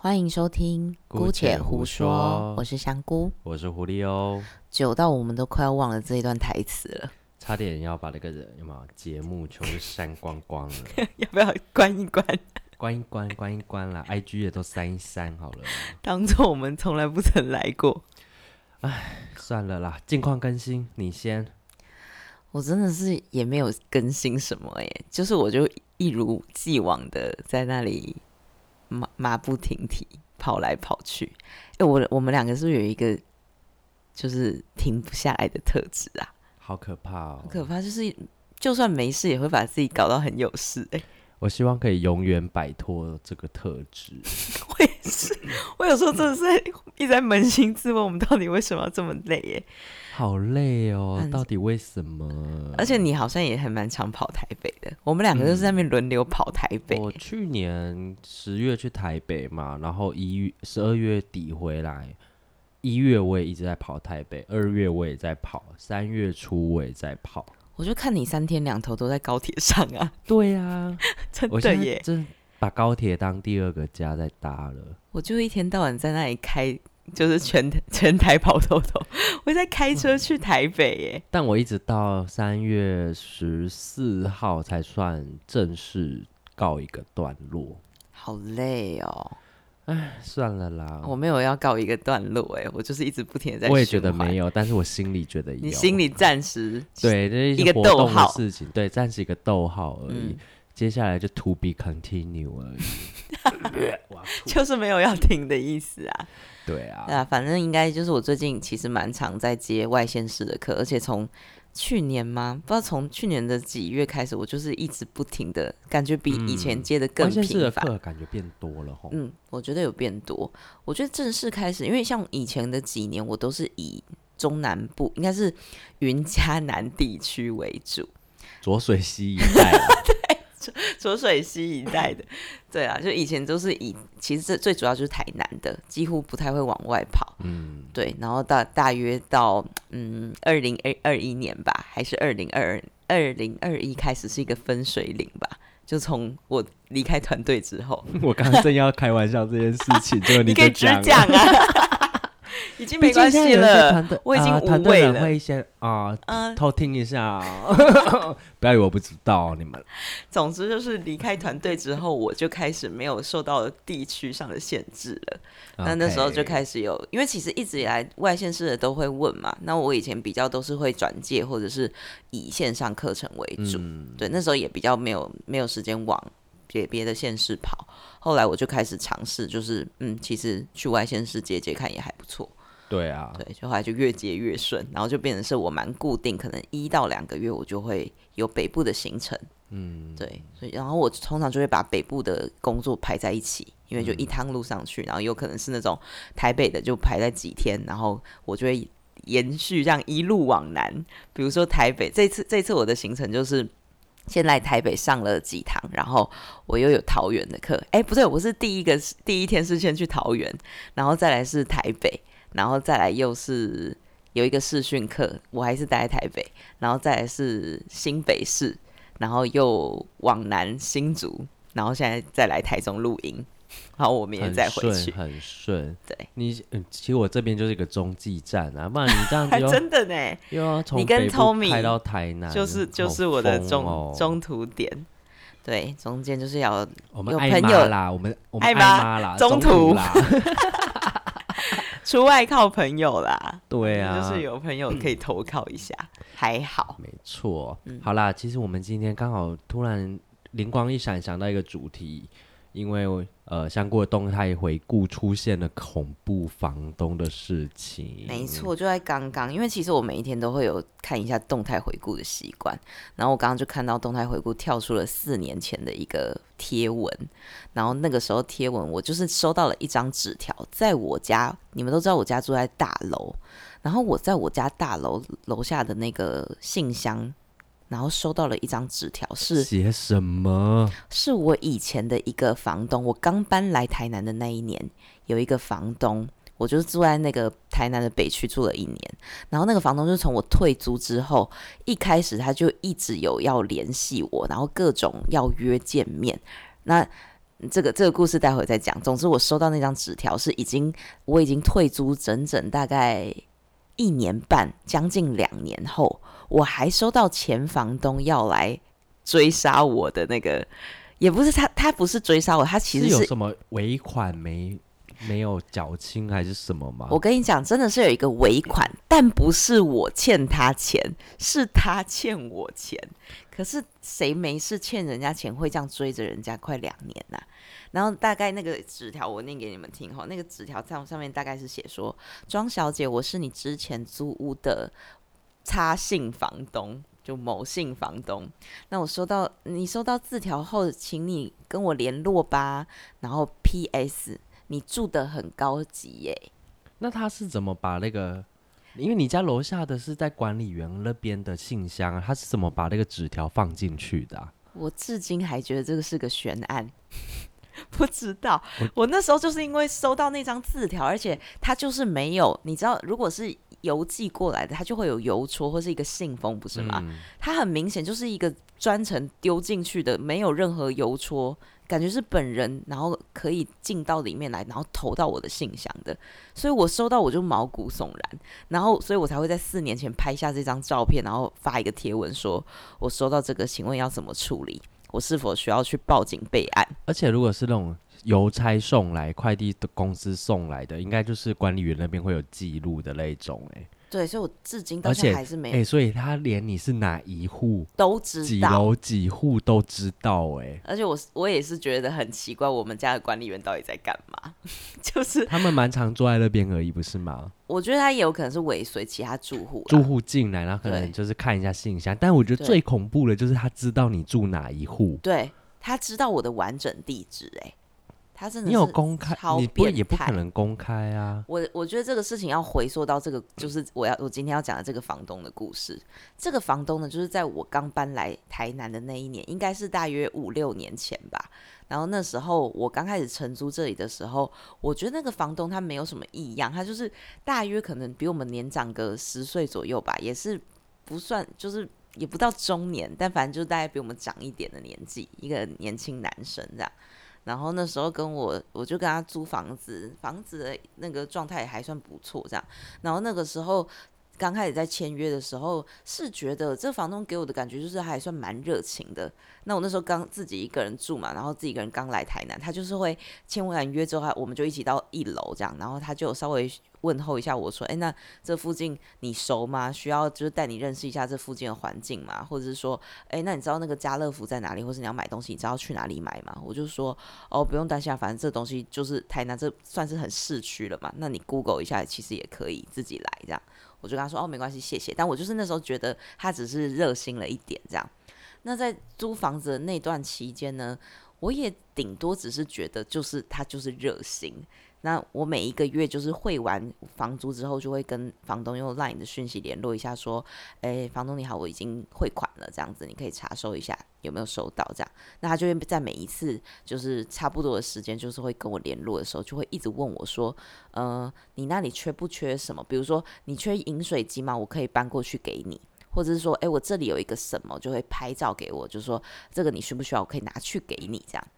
欢迎收听《姑且胡说》，我是香菇，我是狐狸哦。久到我们都快要忘了这一段台词了，差点要把那个人有没有节目全部删光光了，要不要关一关？关一关，关一关啦！IG 也都删一删好了，当做我们从来不曾来过。哎，算了啦，近况更新，你先。我真的是也没有更新什么耶，就是我就一如既往的在那里。马马不停蹄跑来跑去，哎，我我们两个是不是有一个就是停不下来的特质啊？好可怕哦！好可怕，就是就算没事也会把自己搞到很有事。哎，我希望可以永远摆脱这个特质。我也是，我有时候真的是在一直在扪心自问，我们到底为什么要这么累？哎。好累哦，到底为什么？而且你好像也还蛮常跑台北的，我们两个就是在那边轮流跑台北。嗯，我去年十月去台北嘛，然后一月十二月底回来，一月我也一直在跑台北，二月我也在跑，三月初我也在跑。我就看你三天两头都在高铁上啊。对啊，真的耶，真把高铁当第二个家在搭了。我就一天到晚在那里开。就是全 全台跑透透，我在开车去台北耶。但我一直到三月十四号才算正式告一个段落。好累哦，哎，算了啦。我没有要告一个段落，哎，我就是一直不停的在。我也觉得没有，但是我心里觉得有。你心里暂时对，这是一个逗号事情，对，暂时一个逗号而已。嗯、接下来就 to be continue 而已，就是没有要停的意思啊。对啊，对啊，反正应该就是我最近其实蛮常在接外县市的课，而且从去年吗？不知道从去年的几月开始，我就是一直不停的感觉比以前接的更频繁。外县市的课感觉变多了吼。嗯，我觉得有变多。我觉得正式开始，因为像以前的几年，我都是以中南部，应该是云嘉南地区为主，浊水溪一带。浊水溪一带的，对啊，就以前都是以，其实这最主要就是台南的，几乎不太会往外跑，嗯，对，然后到大约到嗯二零二二一年吧，还是二零二二零二一开始是一个分水岭吧，就从我离开团队之后，我刚刚正要开玩笑这件事情，就你，你可以直讲啊。已经没关系了，我已经无畏了。会先啊，偷听一下，不要以为我不知道你们。总之就是离开团队之后，我就开始没有受到地区上的限制了。那那时候就开始有，因为其实一直以来外线式的都会问嘛。那我以前比较都是会转介或者是以线上课程为主，对，那时候也比较没有没有时间往别别的县市跑。后来我就开始尝试，就是嗯，其实去外县市接接看也还不错。对啊，对，就后来就越接越顺，然后就变成是我蛮固定，可能一到两个月我就会有北部的行程，嗯，对，所以然后我通常就会把北部的工作排在一起，因为就一趟路上去，然后有可能是那种台北的就排在几天，然后我就会延续这样一路往南，比如说台北这次这次我的行程就是先来台北上了几堂，然后我又有桃园的课，哎，不对，我是第一个第一天是先去桃园，然后再来是台北。然后再来又是有一个试训课，我还是待在台北，然后再来是新北市，然后又往南新竹，然后现在再来台中录音，然后我明天再回去，很顺。对，你嗯，其实我这边就是一个中继站啊，不然你这样子还真的呢，又要从北部开到台南，就是就是我的中、哦、中途点，对，中间就是要我们爱妈啦，我们我们爱妈啦，中途啦。出外靠朋友啦，对啊，就是有朋友可以投靠一下，嗯、还好，没错。嗯、好啦，其实我们今天刚好突然灵光一闪，想到一个主题。因为呃，香菇的动态回顾出现了恐怖房东的事情，没错，就在刚刚。因为其实我每一天都会有看一下动态回顾的习惯，然后我刚刚就看到动态回顾跳出了四年前的一个贴文，然后那个时候贴文我就是收到了一张纸条，在我家，你们都知道我家住在大楼，然后我在我家大楼楼下的那个信箱。然后收到了一张纸条，是写什么？是我以前的一个房东，我刚搬来台南的那一年，有一个房东，我就是住在那个台南的北区住了一年。然后那个房东就从我退租之后，一开始他就一直有要联系我，然后各种要约见面。那这个这个故事待会再讲。总之，我收到那张纸条是已经我已经退租整整大概一年半，将近两年后，我还收到前房东要来追杀我的那个，也不是他，他不是追杀我，他其实有什么尾款没？没有缴清还是什么吗？我跟你讲，真的是有一个尾款，但不是我欠他钱，是他欠我钱。可是谁没事欠人家钱会这样追着人家快两年呐、啊？然后大概那个纸条我念给你们听哈，那个纸条上上面大概是写说：庄小姐，我是你之前租屋的差姓房东，就某姓房东。那我收到你收到字条后，请你跟我联络吧。然后 P.S. 你住的很高级耶？那他是怎么把那个？因为你家楼下的是在管理员那边的信箱啊，他是怎么把那个纸条放进去的啊？我至今还觉得这个是个悬案，不知道。我那时候就是因为收到那张字条，而且他就是没有，你知道，如果是邮寄过来的，它就会有邮戳或是一个信封，不是吗？嗯。它很明显就是一个专程丢进去的，没有任何邮戳。感觉是本人，然后可以进到里面来，然后投到我的信箱的，所以我收到我就毛骨悚然，然后所以我才会在四年前拍下这张照片，然后发一个贴文说，我收到这个，请问要怎么处理？我是否需要去报警备案？而且如果是那种邮差送来、快递的公司送来的，应该就是管理员那边会有记录的那种，哎。对，所以我至今到现在还是没有。哎、欸，所以他连你是哪一户都知道，几楼几户都知道。哎，而且我我也是觉得很奇怪，我们家的管理员到底在干嘛？就是他们蛮常坐在那边而已，不是吗？我觉得他也有可能是尾随其他住户，住户进来，然后可能就是看一下信箱。但我觉得最恐怖的就是他知道你住哪一户，对，他知道我的完整地址，哎。他真的，你有公开，你不也不可能公开啊。我我觉得这个事情要回溯到这个，就是我要我今天要讲的这个房东的故事。这个房东呢，就是在我刚搬来台南的那一年，应该是大约五六年前吧。然后那时候我刚开始承租这里的时候，我觉得那个房东他没有什么异样，他就是大约可能比我们年长个十岁左右吧，也是不算，就是也不到中年，但反正就大概比我们长一点的年纪，一个年轻男生这样。然后那时候跟我，我就跟他租房子，房子的那个状态还算不错，这样。然后那个时候刚开始在签约的时候，是觉得这房东给我的感觉就是还算蛮热情的。那我那时候刚自己一个人住嘛，然后自己一个人刚来台南，他就是会签完约之后，我们就一起到一楼这样，然后他就稍微。问候一下我说，哎，那这附近你熟吗？需要就是带你认识一下这附近的环境吗？或者是说，哎，那你知道那个家乐福在哪里？或是你要买东西，你知道去哪里买吗？我就说，哦，不用担心啊，反正这东西就是台南，这算是很市区了嘛。那你 Google 一下，其实也可以自己来这样。我就跟他说，哦，没关系，谢谢。但我就是那时候觉得他只是热心了一点这样。那在租房子的那段期间呢，我也顶多只是觉得就是他就是热心。那我每一个月就是汇完房租之后，就会跟房东用 LINE 的讯息联络一下，说：“诶，房东你好，我已经汇款了，这样子你可以查收一下有没有收到。”这样，那他就会在每一次就是差不多的时间，就是会跟我联络的时候，就会一直问我说：“呃，你那里缺不缺什么？比如说你缺饮水机吗？我可以搬过去给你，或者是说，诶，我这里有一个什么，就会拍照给我，就说这个你需不需要？我可以拿去给你这样。”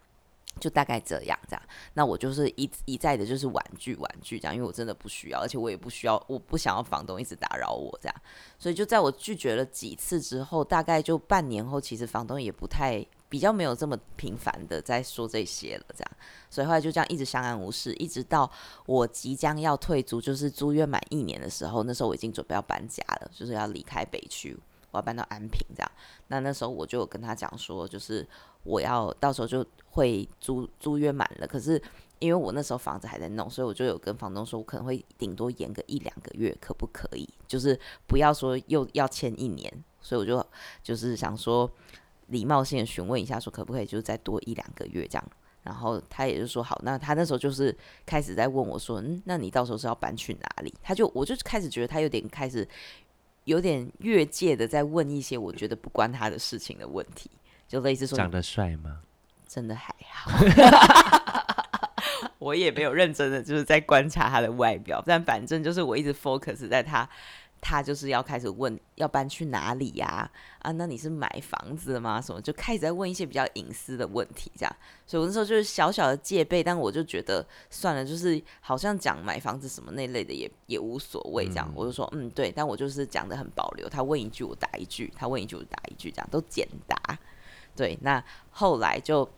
就大概这样，这样，那我就是一一再的，就是婉拒婉拒这样，因为我真的不需要，而且我也不需要，我不想要房东一直打扰我这样，所以就在我拒绝了几次之后，大概就半年后，其实房东也不太比较没有这么频繁的在说这些了，这样，所以后来就这样一直相安无事，一直到我即将要退租，就是租约满一年的时候，那时候我已经准备要搬家了，就是要离开北区，我要搬到安平这样，那那时候我就跟他讲说，就是。我要到时候就会租租约满了，可是因为我那时候房子还在弄，所以我就有跟房东说，我可能会顶多延个一两个月，可不可以？就是不要说又要签一年，所以我就就是想说礼貌性询问一下，说可不可以就再多一两个月这样。然后他也就说好，那他那时候就是开始在问我说，嗯，那你到时候是要搬去哪里？他就我就开始觉得他有点开始有点越界的在问一些我觉得不关他的事情的问题。就类似说，长得帅吗？真的还好，我也没有认真的就是在观察他的外表，但反正就是我一直 focus 在他他就是要开始问要搬去哪里呀？啊，啊，那你是买房子吗？什么就开始在问一些比较隐私的问题，这样。所以我那时候就是小小的戒备，但我就觉得算了，就是好像讲买房子什么那类的也也无所谓，这样。我就说嗯对，但我就是讲的很保留，他问一句我答一句，他问一句我答一句，这样都简答。对，那后来就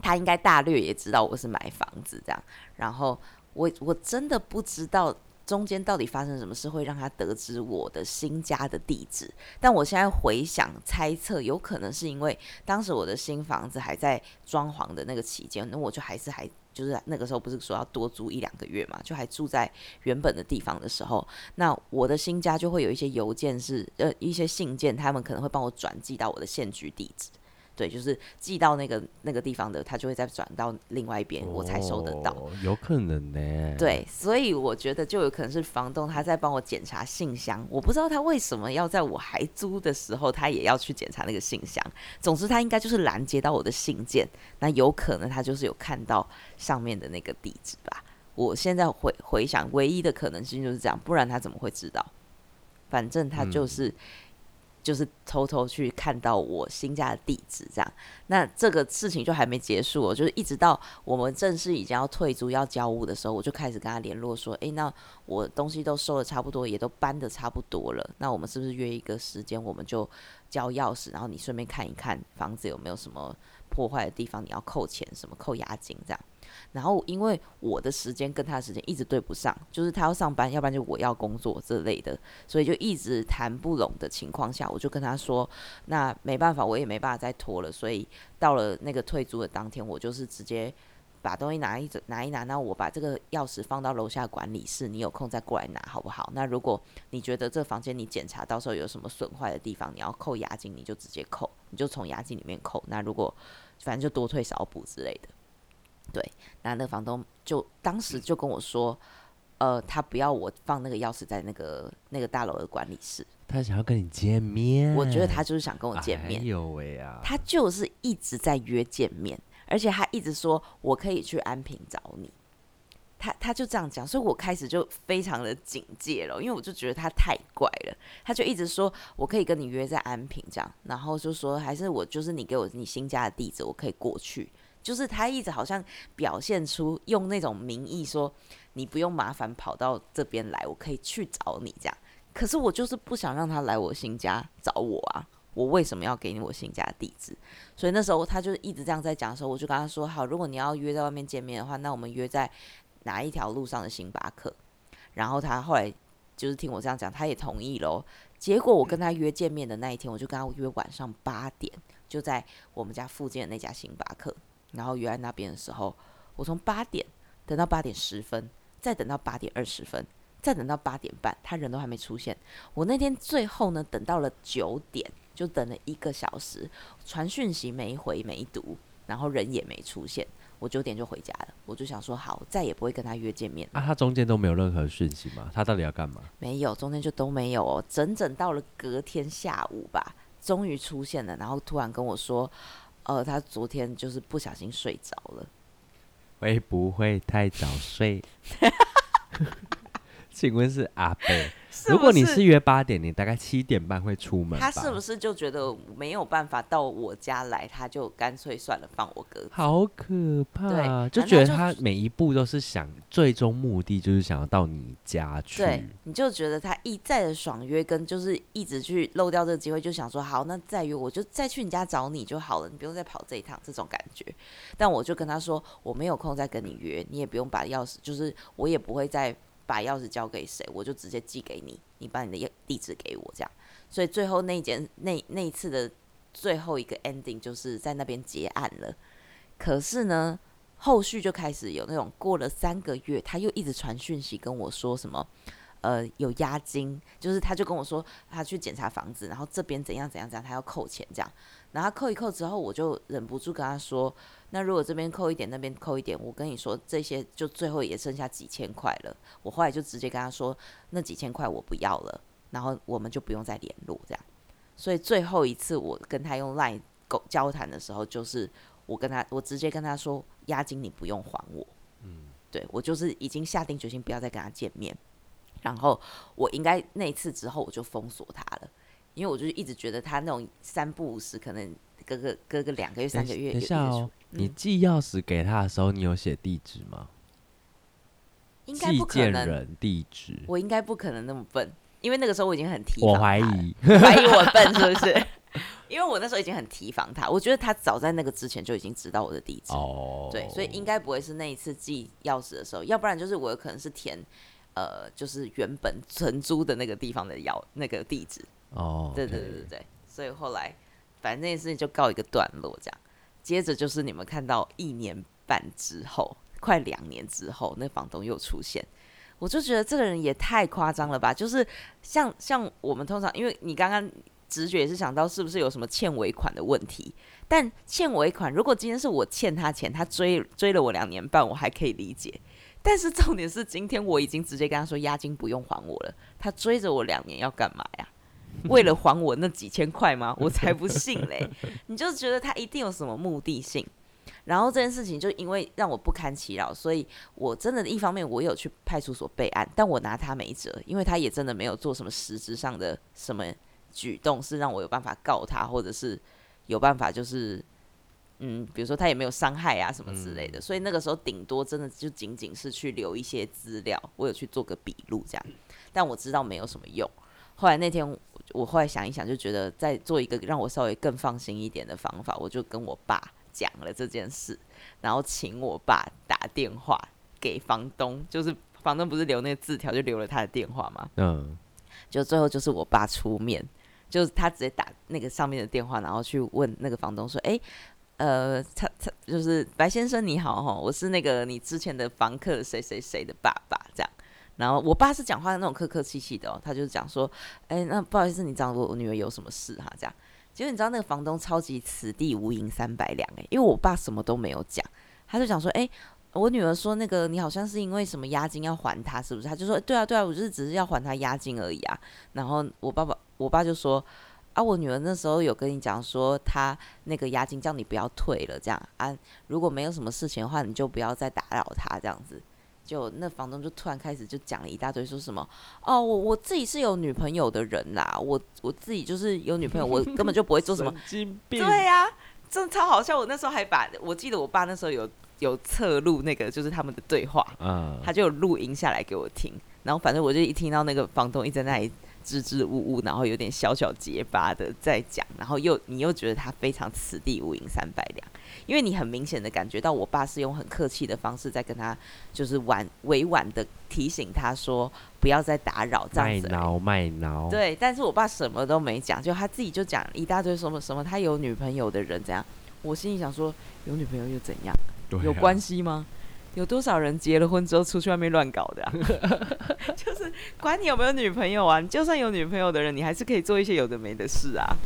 他应该大略也知道我是买房子这样，然后我我真的不知道。中间到底发生什么事会让他得知我的新家的地址？但我现在回想猜测，有可能是因为当时我的新房子还在装潢的那个期间，那我就还是还就是那个时候不是说要多租一两个月嘛，就还住在原本的地方的时候，那我的新家就会有一些邮件是呃一些信件，他们可能会帮我转寄到我的现居地址。对，就是寄到那个那个地方的，他就会再转到另外一边，我才收得到。哦，有可能呢。对，所以我觉得就有可能是房东他在帮我检查信箱，我不知道他为什么要在我还租的时候，他也要去检查那个信箱。总之，他应该就是拦截到我的信件，那有可能他就是有看到上面的那个地址吧。我现在回回想，唯一的可能性就是这样，不然他怎么会知道？反正他就是。就是偷偷去看到我新家的地址，这样，那这个事情就还没结束，就是一直到我们正式已经要退租要交屋的时候，我就开始跟他联络说，诶，那我东西都收的差不多，也都搬的差不多了，那我们是不是约一个时间，我们就交钥匙，然后你顺便看一看房子有没有什么破坏的地方，你要扣钱什么扣押金这样。然后因为我的时间跟他的时间一直对不上，就是他要上班，要不然就我要工作这类的，所以就一直谈不拢的情况下，我就跟他说，那没办法，我也没办法再拖了。所以到了那个退租的当天，我就是直接把东西拿一拿一拿，那我把这个钥匙放到楼下管理室，你有空再过来拿好不好？那如果你觉得这房间你检查到时候有什么损坏的地方，你要扣押金，你就直接扣，你就从押金里面扣。那如果反正就多退少补之类的。对，那那个房东就当时就跟我说，呃，他不要我放那个钥匙在那个那个大楼的管理室，他想要跟你见面。我觉得他就是想跟我见面。哎呦喂啊！他就是一直在约见面，而且他一直说我可以去安平找你。他他就这样讲，所以我开始就非常的警戒了，因为我就觉得他太怪了。他就一直说我可以跟你约在安平这样，然后就说还是我就是你给我你新家的地址，我可以过去。就是他一直好像表现出用那种名义说，你不用麻烦跑到这边来，我可以去找你这样。可是我就是不想让他来我新家找我啊！我为什么要给你我新家地址？所以那时候他就一直这样在讲的时候，我就跟他说：好，如果你要约在外面见面的话，那我们约在哪一条路上的星巴克。然后他后来就是听我这样讲，他也同意喽。结果我跟他约见面的那一天，我就跟他约晚上八点，就在我们家附近的那家星巴克。然后约在那边的时候，我从八点等到八点十分，再等到八点二十分，再等到八点半，他人都还没出现。我那天最后呢，等到了九点，就等了一个小时，传讯息没回没读，然后人也没出现，我九点就回家了。我就想说，好，再也不会跟他约见面。啊，他中间都没有任何讯息吗？他到底要干嘛？没有，中间就都没有哦。整整到了隔天下午吧，终于出现了，然后突然跟我说。呃，他昨天就是不小心睡着了，会不会太早睡？请问是阿伯？如果你是约八点，你大概七点半会出门。他是不是就觉得没有办法到我家来，他就干脆算了，放我鸽子？好可怕！就觉得他每一步都是想，最终目的就是想要到你家去。对，你就觉得他一再的爽约，跟就是一直去漏掉这个机会，就想说好，那再约我就再去你家找你就好了，你不用再跑这一趟，这种感觉。但我就跟他说，我没有空再跟你约，你也不用把钥匙，就是我也不会再。把钥匙交给谁，我就直接寄给你，你把你的地址给我，这样。所以最后那件那那一次的最后一个 ending 就是在那边结案了。可是呢，后续就开始有那种过了三个月，他又一直传讯息跟我说什么。呃，有押金，就是他就跟我说，他去检查房子，然后这边怎样怎样怎样，他要扣钱这样，然后他扣一扣之后，我就忍不住跟他说，那如果这边扣一点，那边扣一点，我跟你说，这些就最后也剩下几千块了。我后来就直接跟他说，那几千块我不要了，然后我们就不用再联络这样。所以最后一次我跟他用 LINE 交谈的时候，就是我跟他，我直接跟他说，押金你不用还我，嗯，对，我就是已经下定决心不要再跟他见面。然后我应该那一次之后我就封锁他了，因为我就是一直觉得他那种三不五时，可能隔个隔个两个月三个月。等一下哦，嗯、你寄钥匙给他的时候，你有写地址吗？应该不可能。人地址，我应该不可能那么笨，因为那个时候我已经很提防我怀疑，怀疑我笨是不是？因为我那时候已经很提防他，我觉得他早在那个之前就已经知道我的地址。哦，对，所以应该不会是那一次寄钥匙的时候，要不然就是我有可能是填。呃，就是原本承租的那个地方的要那个地址哦对对对对对，所以后来反正那件事情就告一个段落，这样。接着就是你们看到一年半之后，快两年之后，那房东又出现，我就觉得这个人也太夸张了吧！就是像像我们通常，因为你刚刚直觉也是想到是不是有什么欠尾款的问题，但欠尾款，如果今天是我欠他钱，他追追了我两年半，我还可以理解。但是重点是，今天我已经直接跟他说押金不用还我了。他追着我两年要干嘛呀？为了还我那几千块吗？我才不信嘞！你就觉得他一定有什么目的性。然后这件事情就因为让我不堪其扰，所以我真的，一方面我有去派出所备案，但我拿他没辙，因为他也真的没有做什么实质上的什么举动，是让我有办法告他，或者是有办法就是。嗯，比如说他也没有伤害啊什么之类的，嗯、所以那个时候顶多真的就仅仅是去留一些资料，我有去做个笔录这样，但我知道没有什么用。后来那天我后来想一想，就觉得再做一个让我稍微更放心一点的方法，我就跟我爸讲了这件事，然后请我爸打电话给房东，就是房东不是留那个字条，就留了他的电话嘛。嗯，就最后就是我爸出面，就是他直接打那个上面的电话，然后去问那个房东说：“哎。”呃，他他就是白先生你好哈，我是那个你之前的房客谁谁谁的爸爸这样，然后我爸是讲话那种客客气气的哦，他就讲说，哎、那不好意思，你找我女儿有什么事哈这样，结果你知道那个房东超级此地无银三百两哎，因为我爸什么都没有讲，他就讲说，哎、我女儿说那个你好像是因为什么押金要还他是不是？他就说，对啊对啊，我就是只是要还他押金而已啊，然后我爸爸我爸就说。啊，我女儿那时候有跟你讲说，她那个押金叫你不要退了，这样啊，如果没有什么事情的话，你就不要再打扰她这样子。就那房东就突然开始就讲了一大堆，说什么哦，我我自己是有女朋友的人啦，我我自己就是有女朋友，我 根本就不会做什么。神经病。对呀、啊，真的超好笑。我那时候还把我记得我爸那时候有有侧录那个就是他们的对话，嗯，他就有录音下来给我听，然后反正我就一听到那个房东一直在那里。支支吾吾，然后有点小小结巴的在讲，然后又你又觉得他非常此地无银三百两，因为你很明显的感觉到我爸是用很客气的方式在跟他就是婉委婉的提醒他说不要再打扰这样子。卖挠卖挠。对，但是我爸什么都没讲，就他自己就讲一大堆什么什么他有女朋友的人怎样，我心里想说有女朋友又怎样？啊、有关系吗？有多少人结了婚之后出去外面乱搞的啊？就是管你有没有女朋友啊，你就算有女朋友的人，你还是可以做一些有的没的事啊。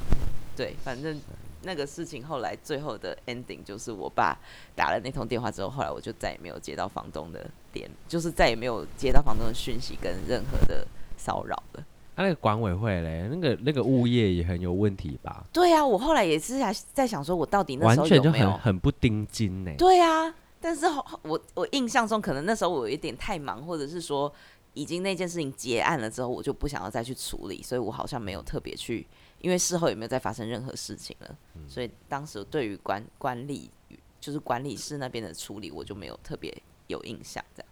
对，反正那个事情后来最后的 ending 就是我爸打了那通电话之后，后来我就再也没有接到房东的电，就是再也没有接到房东的讯息跟任何的骚扰了。他、啊、那个管委会嘞，那个那个物业也很有问题吧？对啊，我后来也是在想说，我到底那时候有没有完全就很很不盯紧呢？对啊。但是我我印象中，可能那时候我有一点太忙，或者是说已经那件事情结案了之后，我就不想要再去处理，所以我好像没有特别去，因为事后也没有再发生任何事情了，嗯、所以当时对于管管理就是管理室那边的处理，我就没有特别有印象。这样，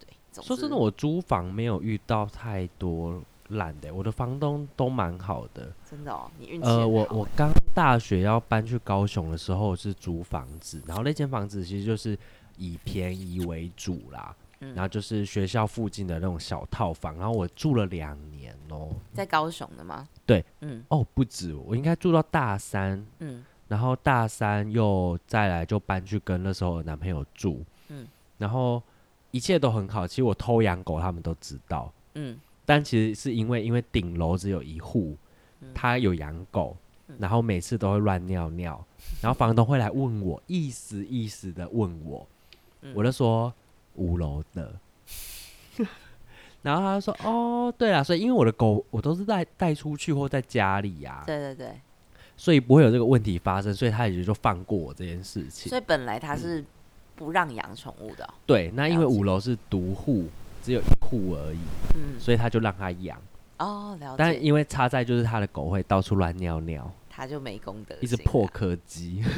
对。说真的，我租房没有遇到太多。懒的，我的房东都蛮好的，真的哦。你运气呃，我我刚大学要搬去高雄的时候是租房子，然后那间房子其实就是以便宜为主啦，嗯、然后就是学校附近的那种小套房，然后我住了两年哦。在高雄的吗？对，嗯，哦，不止，我应该住到大三，嗯，然后大三又再来就搬去跟那时候的男朋友住，嗯，然后一切都很好，其实我偷养狗他们都知道，嗯。但其实是因为，因为顶楼只有一户，他有养狗，然后每次都会乱尿尿，然后房东会来问我，意思意思的问我，我就说五楼的，然后他就说哦，对啊，所以因为我的狗我都是带带出去或在家里呀，对对对，所以不会有这个问题发生，所以他也就放过我这件事情。所以本来他是不让养宠物的，对，那因为五楼是独户。只有一户而已，嗯，所以他就让他养。哦，了解。但因为差在就是他的狗会到处乱尿尿，他就没功德，一只破柯基。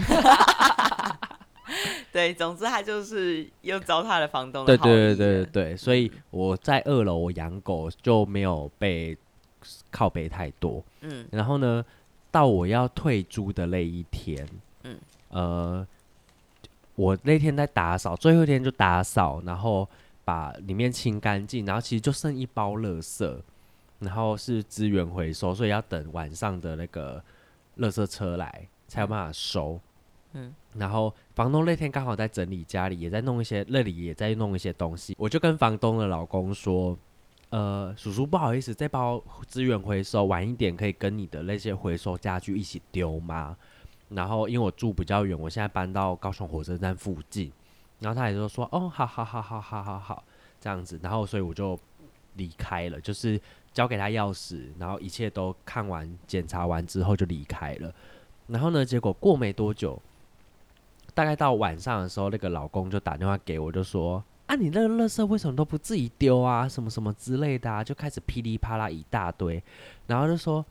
对，总之他就是又糟蹋了房东的。对对对对对，所以我在二楼我养狗就没有被靠背太多。嗯，然后呢，到我要退租的那一天，嗯，呃，我那天在打扫，最后一天就打扫，然后把里面清干净，然后其实就剩一包垃圾，然后是资源回收，所以要等晚上的那个垃圾车来才有办法收。嗯，然后房东那天刚好在整理家里，也在弄一些，那里也在弄一些东西。我就跟房东的老公说，呃，叔叔不好意思，这包资源回收晚一点可以跟你的那些回收家具一起丢吗？然后因为我住比较远，我现在搬到高雄火车站附近，然后他也就说，哦，好好好好好好好，这样子，然后所以我就离开了，就是交给他钥匙，然后一切都看完检查完之后就离开了。然后呢，结果过没多久。大概到晚上的时候，那个老公就打电话给我，就说：“啊，你那个垃圾为什么都不自己丢啊？什么什么之类的啊？”就开始噼里啪啦一大堆，然后就说：“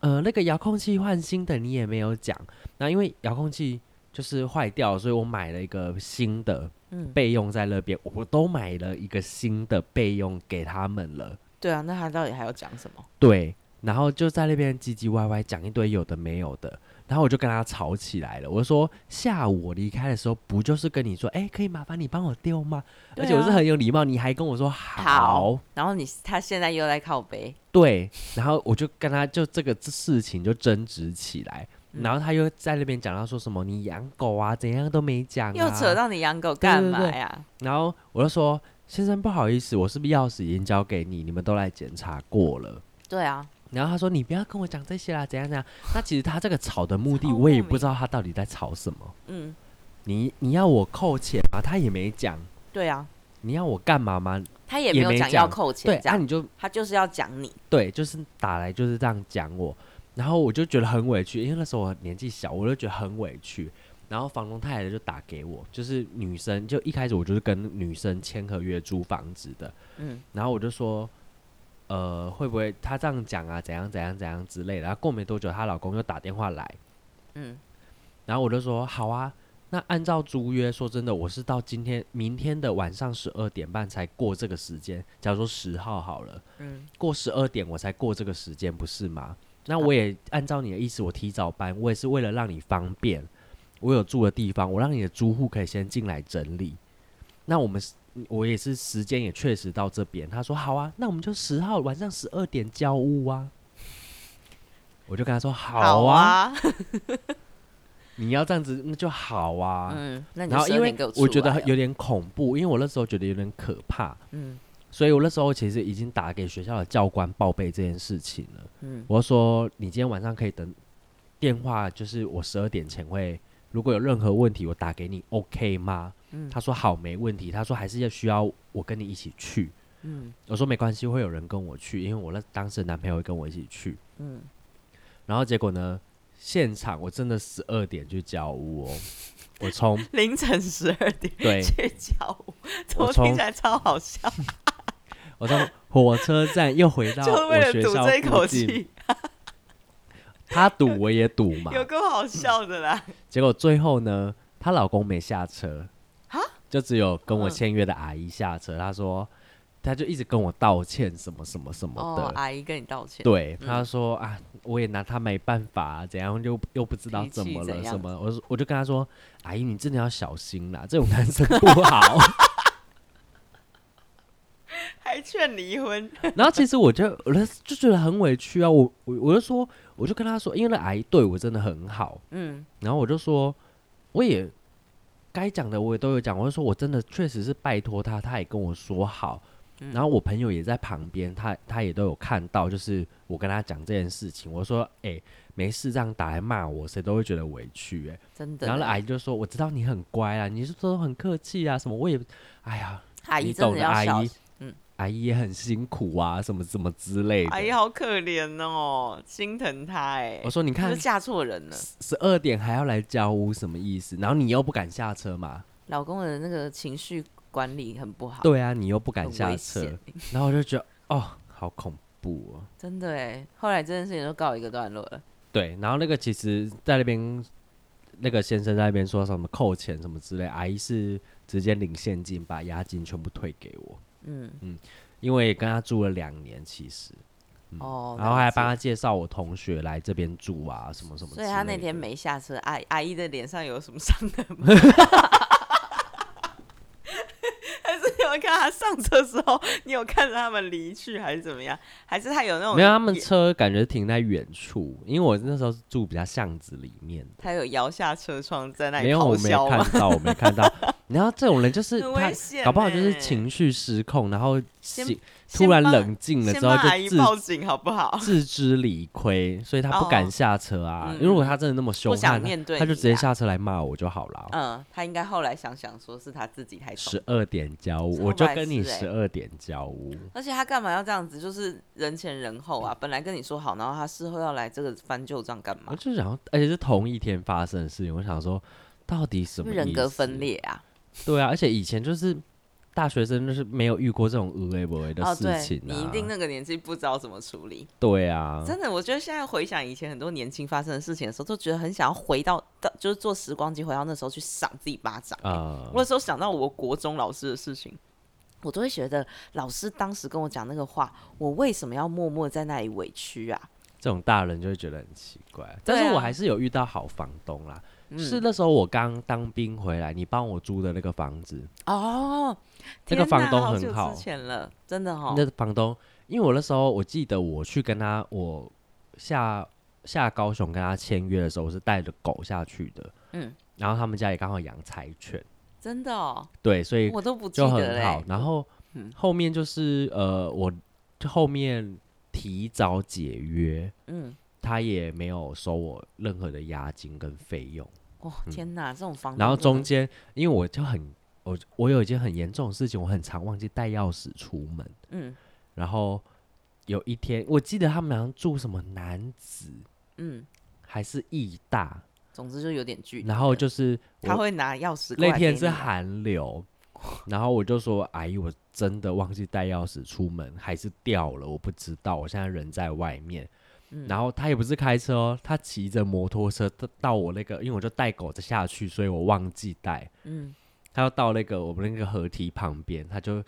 呃，那个遥控器换新的，你也没有讲。那因为遥控器就是坏掉，所以我买了一个新的，备用在那边。嗯，我都买了一个新的备用给他们了。”对啊，那他到底还要讲什么？对，然后就在那边唧唧歪歪讲一堆有的没有的。然后我就跟他吵起来了。我说下午我离开的时候，不就是跟你说，哎，可以麻烦你帮我丢吗？而且我是很有礼貌，你还跟我说好。好。然后你他现在又在靠背。对。然后我就跟他就这个事情就争执起来。然后他又在那边讲到说什么你养狗啊，怎样都没讲啊。又扯到你养狗干嘛呀？然后我就说先生不好意思，我是不是钥匙已经交给你？你们都来检查过了。对啊。然后他说：“你不要跟我讲这些啦，怎样怎样。”那其实他这个吵的目的，我也不知道他到底在吵什么。嗯，你你要我扣钱吗？他也没讲。对啊，你要我干嘛吗？他也没有讲要扣钱。对，那、啊、你就他就是要讲你。对，就是打来就是这样讲我，然后我就觉得很委屈，因为那时候我年纪小，我就觉得很委屈。然后房东太太就打给我，就是女生，就一开始我就是跟女生签合约租房子的。嗯，然后我就说。呃，会不会她这样讲啊？怎样怎样怎样之类的？然后过没多久，她老公又打电话来，嗯，然后我就说好啊。那按照租约，说真的，我是到今天、明天的晚上十二点半才过这个时间。假如说十号好了，嗯，过十二点我才过这个时间，不是吗？那我也按照你的意思，我提早搬，我也是为了让你方便。我有住的地方，我让你的租户可以先进来整理。那我们。我也是，时间也确实到这边。他说好啊，那我们就十号晚上十二点交屋啊。我就跟他说好啊，好 啊你要这样子那就好啊。嗯，那你然后因为我觉得有点恐怖，因为我那时候觉得有点可怕。嗯，所以我那时候其实已经打给学校的教官报备这件事情了。嗯，我说你今天晚上可以等电话，就是我十二点前会，如果有任何问题，我打给你，OK 吗？嗯，他说好，没问题。他说还是要需要我跟你一起去。嗯，我说没关系，会有人跟我去，因为我那当时的男朋友会跟我一起去。嗯，然后结果呢，现场我真的十二点去交屋哦。我从凌晨十二点对去交屋，我听起来超好笑。我从火车站又回到 我学校附近，他赌我也赌嘛，有够好笑的啦。结果最后呢，她老公没下车。就只有跟我签约的阿姨下车，她、嗯、说，她就一直跟我道歉，什么什么什么的。哦、阿姨跟你道歉。对，她、嗯、说啊，我也拿她没办法、啊，怎样又又不知道怎么了，什么？我我就跟她说，阿姨你真的要小心啦，这种男生不好。还劝离婚。然后其实我就我就觉得很委屈啊，我我我就说，我就跟他说，因为那阿姨对我真的很好，嗯，然后我就说，我也。该讲的我也都有讲，我就说我真的确实是拜托他，他也跟我说好，嗯、然后我朋友也在旁边，他他也都有看到，就是我跟他讲这件事情，我说哎、欸、没事这样打来骂我，谁都会觉得委屈哎、欸，真的。然后阿姨就说我知道你很乖啊，你是说很客气啊什么，我也哎呀，阿姨你懂的，阿姨。阿姨也很辛苦啊，什么什么之类的。阿姨好可怜哦，心疼她哎。我说你看，是嫁错人了。十二点还要来交屋，什么意思？然后你又不敢下车嘛？老公的那个情绪管理很不好。对啊，你又不敢下车，然后我就觉得哦，好恐怖哦。真的哎，后来这件事情都告一个段落了。对，然后那个其实在那边，那个先生在那边说什么扣钱什么之类，阿姨是直接领现金把押金全部退给我。嗯嗯，因为跟他住了两年，其实。嗯、哦，然后还帮他介绍我同学来这边住啊，什么什么。所以他那天没下车，阿阿姨的脸上有什么伤痕吗？还是有看他上车的时候，你有看着他们离去，还是怎么样？还是他有那种？没有，他们车感觉停在远处，因为我那时候是住比较巷子里面。他有摇下车窗在那里。没有，我没看到，我没看到。然后这种人就是他，搞不好就是情绪失控，然后突然冷静了之后就自报警好不好？自知理亏，所以他不敢下车啊。因为如果他真的那么凶悍，他就直接下车来骂我就好了。嗯，他应该后来想想说是他自己太十二点交屋，我就跟你十二点交屋。而且他干嘛要这样子？就是人前人后啊，本来跟你说好，然后他事后要来这个翻旧账干嘛？我就想，而且是同一天发生的事情，我想说到底什么人格分裂啊？对啊，而且以前就是大学生，就是没有遇过这种无微不微的事情。你一定那个年纪不知道怎么处理。对啊，真的，我觉得现在回想以前很多年轻发生的事情的时候，都觉得很想要回到到，就是坐时光机回到那时候去赏自己巴掌、欸。啊、嗯，我有时候想到我国中老师的事情，我都会觉得老师当时跟我讲那个话，我为什么要默默在那里委屈啊？这种大人就会觉得很奇怪。但是我还是有遇到好房东啦。是那时候我刚当兵回来，你帮我租的那个房子哦，那个房东很好，之前了，真的哈、哦。那个房东，因为我那时候我记得我去跟他，我下下高雄跟他签约的时候，我是带着狗下去的，嗯，然后他们家也刚好养柴犬，真的哦，对，所以我都不就很好。然后后面就是呃，我后面提早解约，嗯，他也没有收我任何的押金跟费用。哦天哪，嗯、这种房子。然后中间，因为我就很我我有一件很严重的事情，我很常忘记带钥匙出门。嗯。然后有一天，我记得他们好像住什么男子，嗯，还是义大，总之就有点距离。然后就是 他会拿钥匙。那天是寒流，然后我就说：“阿姨，我真的忘记带钥匙出门，还是掉了，我不知道，我现在人在外面。”然后他也不是开车哦，他骑着摩托车到到我那个，因为我就带狗子下去，所以我忘记带。嗯，他要到那个我们那个河堤旁边，他就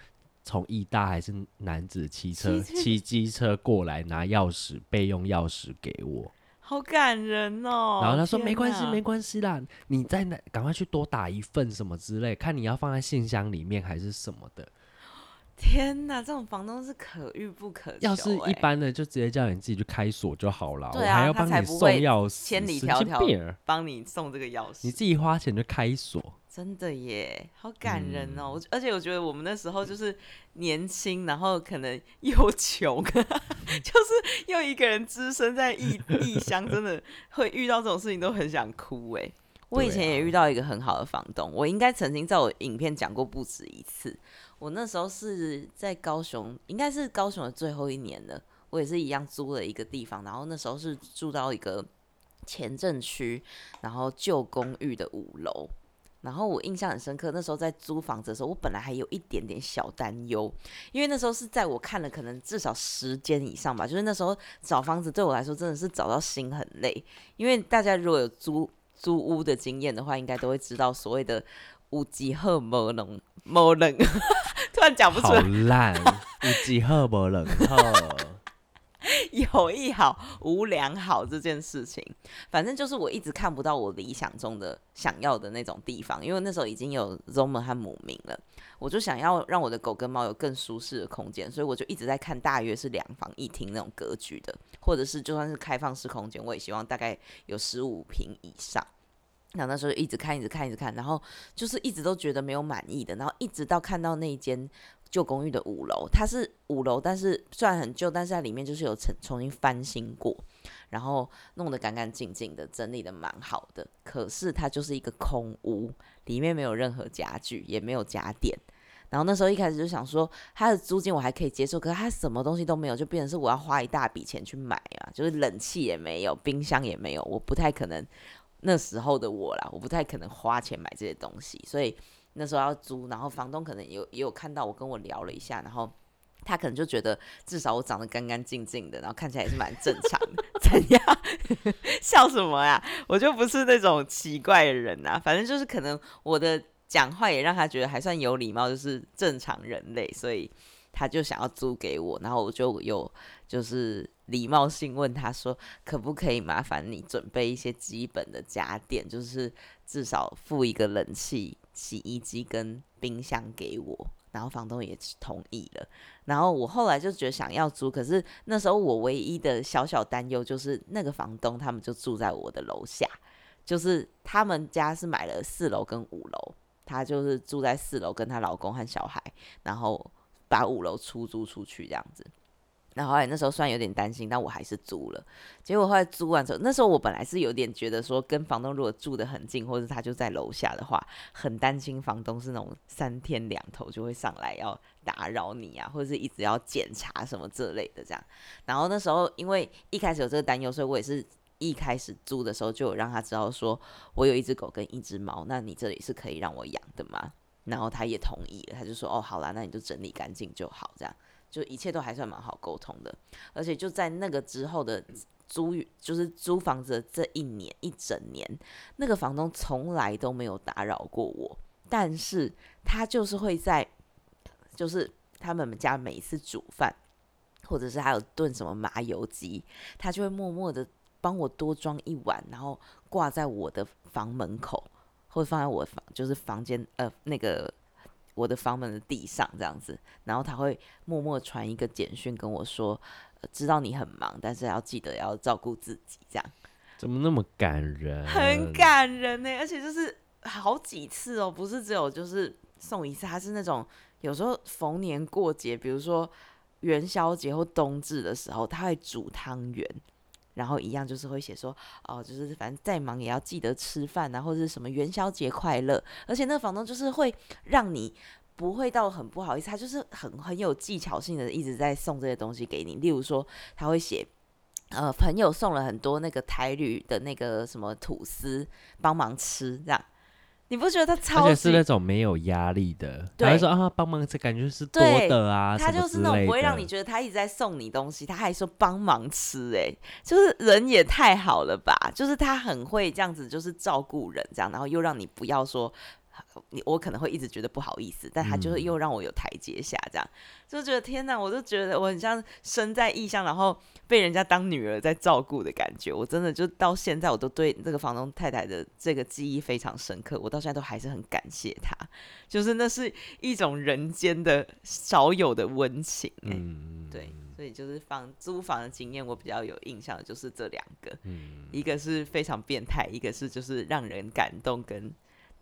从义大还是男子骑车骑机车过来拿钥匙备用钥匙给我，好感人哦。然后他说没关系没关系啦，你在那赶快去多打一份什么之类，看你要放在信箱里面还是什么的。天哪，这种房东是可遇不可求。要是一般的，就直接叫你自己去开锁就好了。对啊，我还要帮你送钥匙，千里迢迢帮你送这个钥匙。你自己花钱就开锁，真的耶，好感人哦！嗯、而且我觉得我们那时候就是年轻，然后可能又穷，就是又一个人只身在异异乡，真的会遇到这种事情都很想哭哎。我以前也遇到一个很好的房东，我应该曾经在我影片讲过不止一次。我那时候是在高雄，应该是高雄的最后一年了。我也是一样租了一个地方，然后那时候是住到一个前镇区，然后旧公寓的五楼。然后我印象很深刻，那时候在租房子的时候，我本来还有一点点小担忧，因为那时候是在我看了可能至少十间以上吧，就是那时候找房子对我来说真的是找到心很累。因为大家如果有租租屋的经验的话，应该都会知道所谓的。有几号无人，无人，突然讲不出来。好烂，有几号无人好。有一好无良好这件事情，反正就是我一直看不到我理想中的想要的那种地方，因为那时候已经有 Zomer 和母明了，我就想要让我的狗跟猫有更舒适的空间，所以我就一直在看大约是两房一厅那种格局的，或者是就算是开放式空间，我也希望大概有十五平以上。然后那时候一直看，一直看，一直看，然后就是一直都觉得没有满意的，然后一直到看到那一间旧公寓的五楼，它是五楼，但是虽然很旧，但是它里面就是有重重新翻新过，然后弄得干干净净的，整理得蛮好的。可是它就是一个空屋，里面没有任何家具，也没有家电。然后那时候一开始就想说，它的租金我还可以接受，可是它什么东西都没有，就变成是我要花一大笔钱去买啊，就是冷气也没有，冰箱也没有，我不太可能。那时候的我啦，我不太可能花钱买这些东西，所以那时候要租，然后房东可能有也有看到我跟我聊了一下，然后他可能就觉得至少我长得干干净净的，然后看起来也是蛮正常的。怎样？笑什么呀？我就不是那种奇怪的人啊，反正就是可能我的讲话也让他觉得还算有礼貌，就是正常人类，所以他就想要租给我，然后我就有就是。礼貌性问他说：“可不可以麻烦你准备一些基本的家电，就是至少付一个冷气、洗衣机跟冰箱给我。”然后房东也同意了。然后我后来就觉得想要租，可是那时候我唯一的小小担忧就是那个房东他们就住在我的楼下，就是他们家是买了四楼跟五楼，他就是住在四楼跟他老公和小孩，然后把五楼出租出去这样子。然后后来那时候虽然有点担心，但我还是租了。结果后来租完之后，那时候我本来是有点觉得说，跟房东如果住得很近，或者他就在楼下的话，很担心房东是那种三天两头就会上来要打扰你啊，或者是一直要检查什么这类的这样。然后那时候因为一开始有这个担忧，所以我也是一开始租的时候就有让他知道说，我有一只狗跟一只猫，那你这里是可以让我养的吗？然后他也同意了，他就说哦，好啦，那你就整理干净就好这样。就一切都还算蛮好沟通的，而且就在那个之后的租，就是租房子这一年一整年，那个房东从来都没有打扰过我，但是他就是会在，就是他们家每一次煮饭，或者是还有炖什么麻油鸡，他就会默默的帮我多装一碗，然后挂在我的房门口，或者放在我房就是房间呃那个。我的房门的地上这样子，然后他会默默传一个简讯跟我说，呃，知道你很忙，但是要记得要照顾自己，这样。怎么那么感人？很感人呢，而且就是好几次哦，不是只有就是送一次，他是那种有时候逢年过节，比如说元宵节或冬至的时候，他会煮汤圆。然后一样就是会写说，哦，就是反正再忙也要记得吃饭啊，或者是什么元宵节快乐。而且那个房东就是会让你不会到很不好意思，他就是很很有技巧性的一直在送这些东西给你。例如说，他会写，呃，朋友送了很多那个台旅的那个什么吐司，帮忙吃这样。你不觉得他超？而且是那种没有压力的，对，他会说啊，帮忙这感觉是多的啊，他就是那种不会让你觉得他一直在送你东西，他还说帮忙吃，哎，就是人也太好了吧，就是他很会这样子，就是照顾人这样，然后又让你不要说。你我可能会一直觉得不好意思，但他就是又让我有台阶下，这样、嗯、就觉得天哪，我就觉得我很像身在异乡，然后被人家当女儿在照顾的感觉。我真的就到现在，我都对这个房东太太的这个记忆非常深刻。我到现在都还是很感谢她，就是那是一种人间的少有的温情、欸。嗯，对，所以就是房租房的经验，我比较有印象的就是这两个，嗯，一个是非常变态，一个是就是让人感动跟。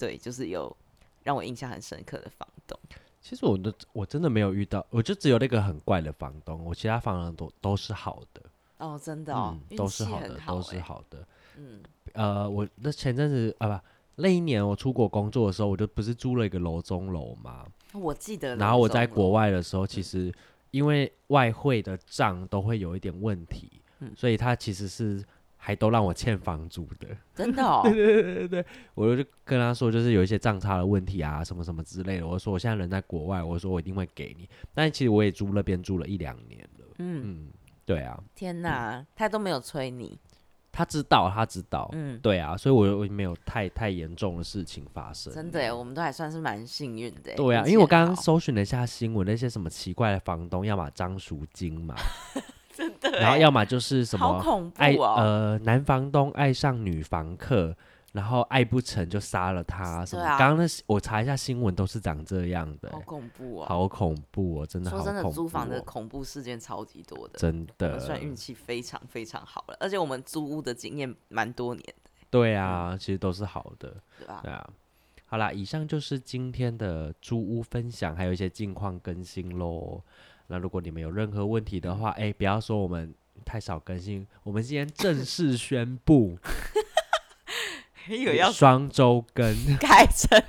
对，就是有让我印象很深刻的房东。其实我的我真的没有遇到，我就只有那个很怪的房东，我其他房东都都是好的。哦，真的哦，嗯、都是好的，好欸、都是好的。嗯，呃，我那前阵子啊不，那一年我出国工作的时候，我就不是租了一个楼中楼嘛。我记得。然后我在国外的时候，其实因为外汇的账都会有一点问题，嗯、所以它其实是。还都让我欠房租的，真的哦。对对对对对，我就跟他说，就是有一些账差的问题啊，什么什么之类的。我说我现在人在国外，我说我一定会给你。但其实我也租那边住了一两年了。嗯嗯，对啊。天哪，嗯、他都没有催你。他知道，他知道。嗯，对啊，所以我我没有太太严重的事情发生。真的，我们都还算是蛮幸运的。对啊，因为我刚刚搜寻了一下新闻，那些什么奇怪的房东，要么张赎金嘛。真的，然后要么就是什么爱，好恐怖哦，呃，男房东爱上女房客，然后爱不成就杀了他什么。刚刚那我查一下新闻，都是长这样的，好恐怖哦，好恐怖哦，真的好恐怖哦。说真的，租房的恐怖事件超级多的，真的。算运气非常非常好了，而且我们租屋的经验蛮多年的。对啊，其实都是好的，对啊？对啊。好啦，以上就是今天的租屋分享，还有一些近况更新喽。那如果你们有任何问题的话，哎、欸，不要说我们太少更新，我们今天正 式宣布，有要双周更，改成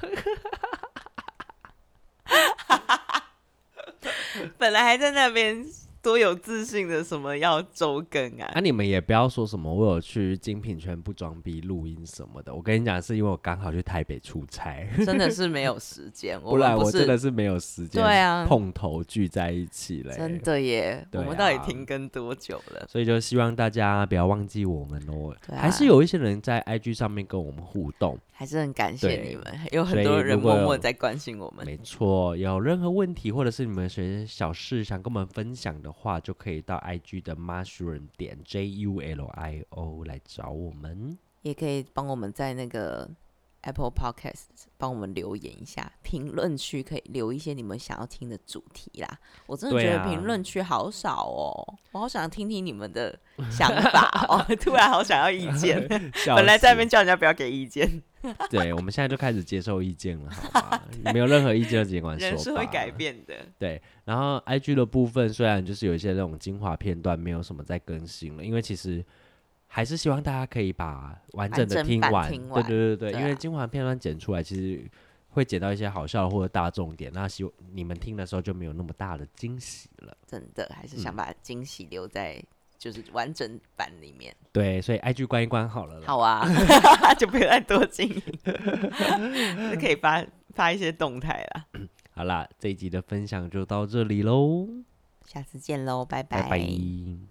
本来还在那边多有自信的什么要周更啊？那、啊、你们也不要说什么我有去精品圈不装逼录音什么的。我跟你讲，是因为我刚好去台北出差，真的是没有时间。不然我真的是没有时间。对啊，碰头聚在一起嘞。真的耶、啊！我们到底停更多久了？所以就希望大家不要忘记我们哦。啊、还是有一些人在 IG 上面跟我们互动，还是很感谢你们。有很多人默默在关心我们。没错，有任何问题或者是你们有些小事想跟我们分享的话，就可以到 IG 的 mushroom 点 J U L I O 来找我们，也可以帮我们在那个 Apple Podcast 帮我们留言一下，评论区可以留一些你们想要听的主题啦。我真的觉得评论区好少哦、喔啊，我好想听听你们的想法哦、喔，突然好想要意见。本来在那边叫人家不要给意见。对，我们现在就开始接受意见了，好吗？没有任何意见就尽管说。人是会改变的。对，然后 IG 的部分虽然就是有一些那种精华片段，没有什么在更新了，因为其实还是希望大家可以把完整的听完。听完对对对对，因为精华片段剪出来，其实会剪到一些好笑或者大重点，那希望你们听的时候就没有那么大的惊喜了。真的，还是想把惊喜留在、嗯。就是完整版里面，对，所以 IG 关一关好了。好啊，就不用再多经营，可以发发一些动态啦。好啦，这一集的分享就到这里喽，下次见喽，拜拜。拜拜。